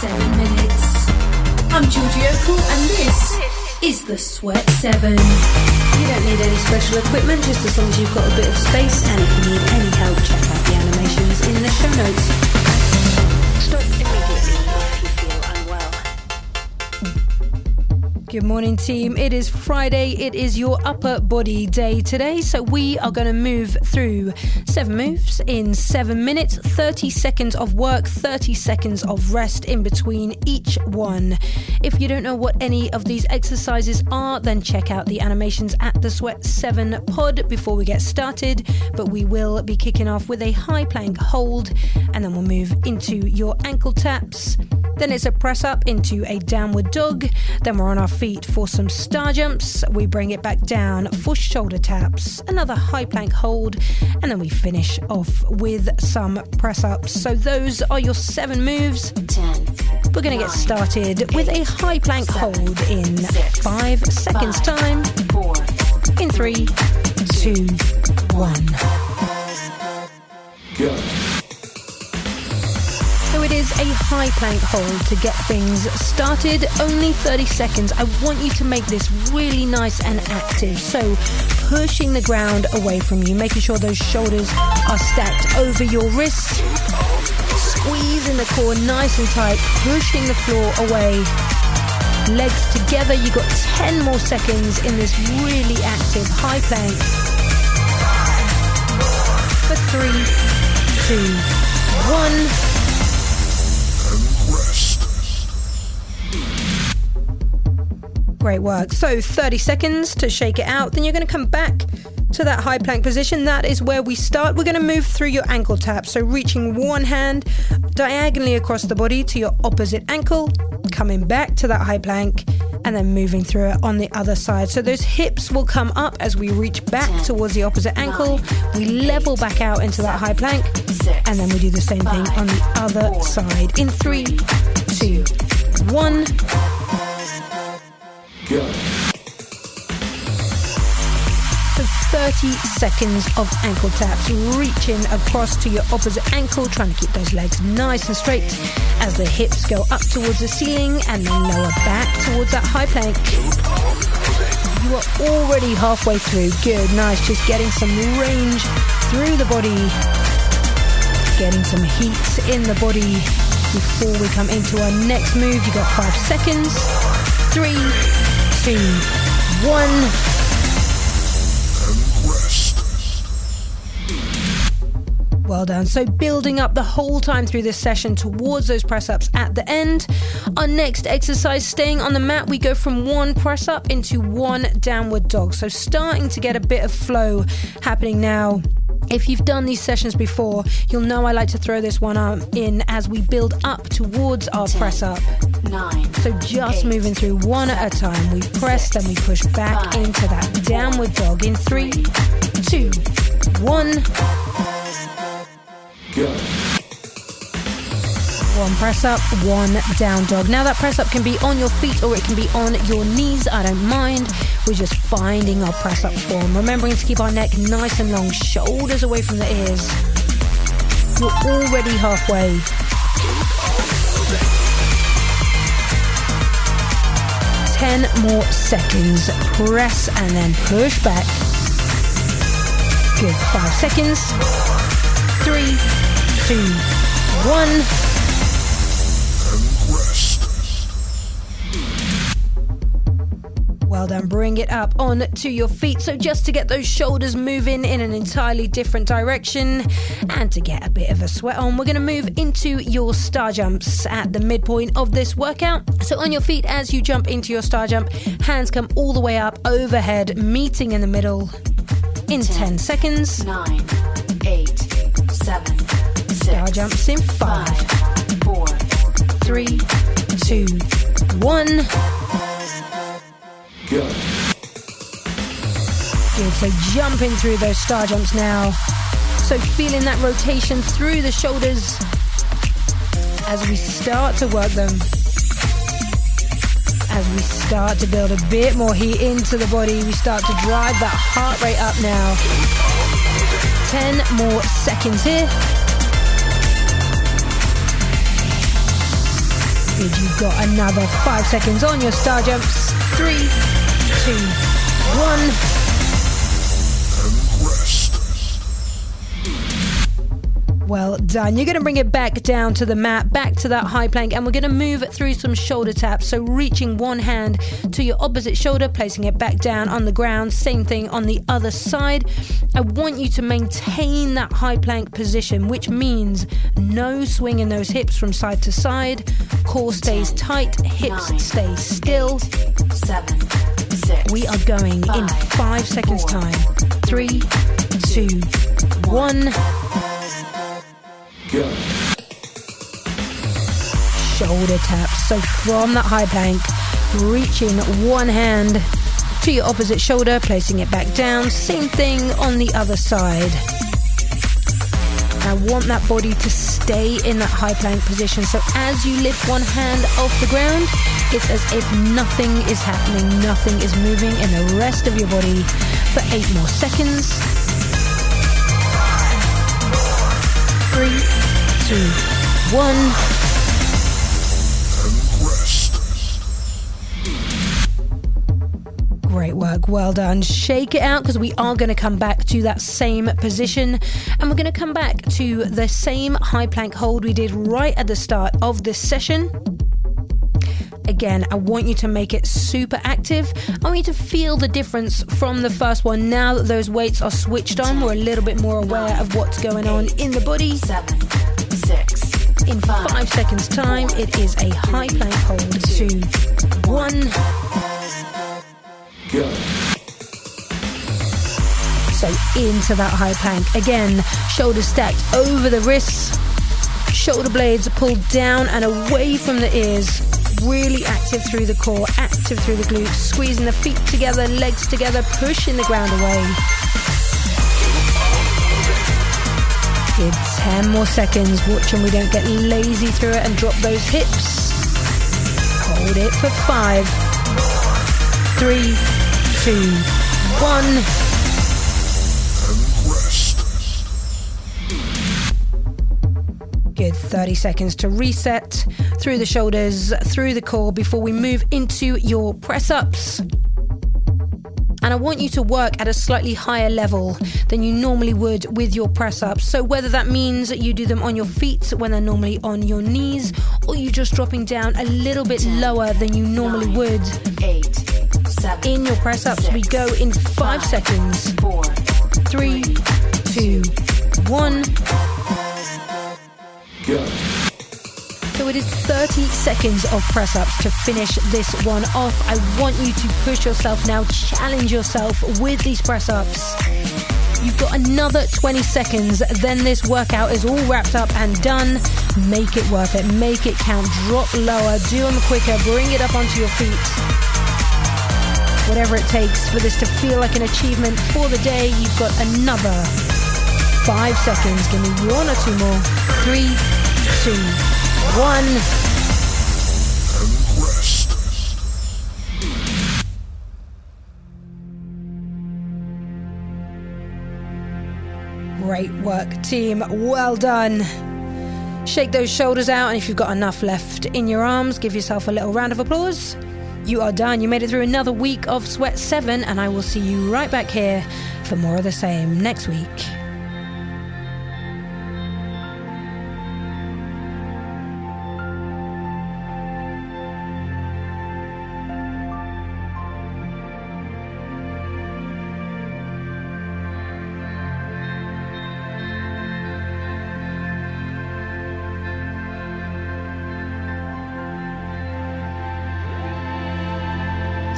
Seven minutes. I'm Georgie Okell, and this is the Sweat Seven. You don't need any special equipment, just as long as you've got a bit of space. And if you need any help, check out the animations in the show notes. Good morning, team. It is Friday. It is your upper body day today. So, we are going to move through seven moves in seven minutes, 30 seconds of work, 30 seconds of rest in between each one. If you don't know what any of these exercises are, then check out the animations at the Sweat 7 pod before we get started. But we will be kicking off with a high plank hold, and then we'll move into your ankle taps. Then it's a press up into a downward dog. Then we're on our feet for some star jumps. We bring it back down for shoulder taps, another high plank hold, and then we finish off with some press ups. So those are your seven moves. Ten. We're going to get started with a high plank hold in five seconds time. Four. In three, two, one. So it is a high plank hold to get things started. Only 30 seconds. I want you to make this really nice and active. So pushing the ground away from you, making sure those shoulders are stacked over your wrists. Squeezing the core nice and tight, pushing the floor away. Legs together. You got 10 more seconds in this really active high plank. For three, two, one. Great work. So 30 seconds to shake it out. Then you're going to come back to that high plank position. That is where we start. We're going to move through your ankle tap. So reaching one hand diagonally across the body to your opposite ankle, coming back to that high plank, and then moving through it on the other side. So those hips will come up as we reach back towards the opposite ankle. We level back out into that high plank, and then we do the same thing on the other side. In three, two, one. So 30 seconds of ankle taps, reaching across to your opposite ankle, trying to keep those legs nice and straight as the hips go up towards the ceiling and then lower back towards that high plank. You are already halfway through. Good, nice. Just getting some range through the body, getting some heat in the body before we come into our next move. You've got five seconds. Three, two, one. Well done. So, building up the whole time through this session towards those press ups at the end. Our next exercise, staying on the mat, we go from one press up into one downward dog. So, starting to get a bit of flow happening now. If you've done these sessions before, you'll know I like to throw this one in as we build up towards our press up. Nine. So just moving through one at a time. We press, then we push back into that downward dog in three, two, one. One press up, one down dog. Now that press up can be on your feet or it can be on your knees. I don't mind. We're just finding our press up form. Remembering to keep our neck nice and long, shoulders away from the ears. You're already halfway. Ten more seconds. Press and then push back. Good. Five seconds. Three, two, one. Well. Bring it up on to your feet. So, just to get those shoulders moving in an entirely different direction and to get a bit of a sweat on, we're going to move into your star jumps at the midpoint of this workout. So, on your feet as you jump into your star jump, hands come all the way up overhead, meeting in the middle in 10, 10 seconds. 9, 8, 7, 6. Star jumps in 5, 5 4, 3, 2, 1. Yeah. Good, so jumping through those star jumps now. So feeling that rotation through the shoulders as we start to work them. As we start to build a bit more heat into the body, we start to drive that heart rate up now. 10 more seconds here. You've got another five seconds on your star jumps. Three, two, one. Well done. You're going to bring it back down to the mat, back to that high plank, and we're going to move through some shoulder taps. So, reaching one hand to your opposite shoulder, placing it back down on the ground. Same thing on the other side. I want you to maintain that high plank position, which means no swinging those hips from side to side. Core stays tight, hips nine, stay still. eight, seven, six. We are going in five, five seconds' four, time. Three, two, one. Shoulder taps. So from that high plank, reaching one hand to your opposite shoulder, placing it back down. Same thing on the other side. I want that body to stay in that high plank position. So as you lift one hand off the ground, it's as if nothing is happening, nothing is moving in the rest of your body for eight more seconds. Two, one. Great work, well done. Shake it out because we are going to come back to that same position and we're going to come back to the same high plank hold we did right at the start of this session. Again, I want you to make it super active. I want you to feel the difference from the first one. Now that those weights are switched on, we're a little bit more aware of what's going on in the body. seven, In five seconds' time, it is a high plank hold. Two, one. So into that high plank. Again, shoulders stacked over the wrists, shoulder blades pulled down and away from the ears. Really active through the core, active through the glutes, squeezing the feet together, legs together, pushing the ground away. Good 10 more seconds. Watching we don't get lazy through it and drop those hips. Hold it for five, three, two, one. Good 30 seconds to reset through the shoulders, through the core before we move into your press ups. And I want you to work at a slightly higher level than you normally would with your press ups. So, whether that means you do them on your feet when they're normally on your knees, or you're just dropping down a little bit lower than you normally would. In your press ups, we go in five seconds. Four, Three, two, one. It is 30 seconds of press ups to finish this one off. I want you to push yourself now, challenge yourself with these press ups. You've got another 20 seconds, then this workout is all wrapped up and done. Make it worth it, make it count, drop lower, do them quicker, bring it up onto your feet. Whatever it takes for this to feel like an achievement for the day, you've got another five seconds. Give me one or two more. Three, two, one. Great work, team. Well done. Shake those shoulders out, and if you've got enough left in your arms, give yourself a little round of applause. You are done. You made it through another week of Sweat 7, and I will see you right back here for more of the same next week.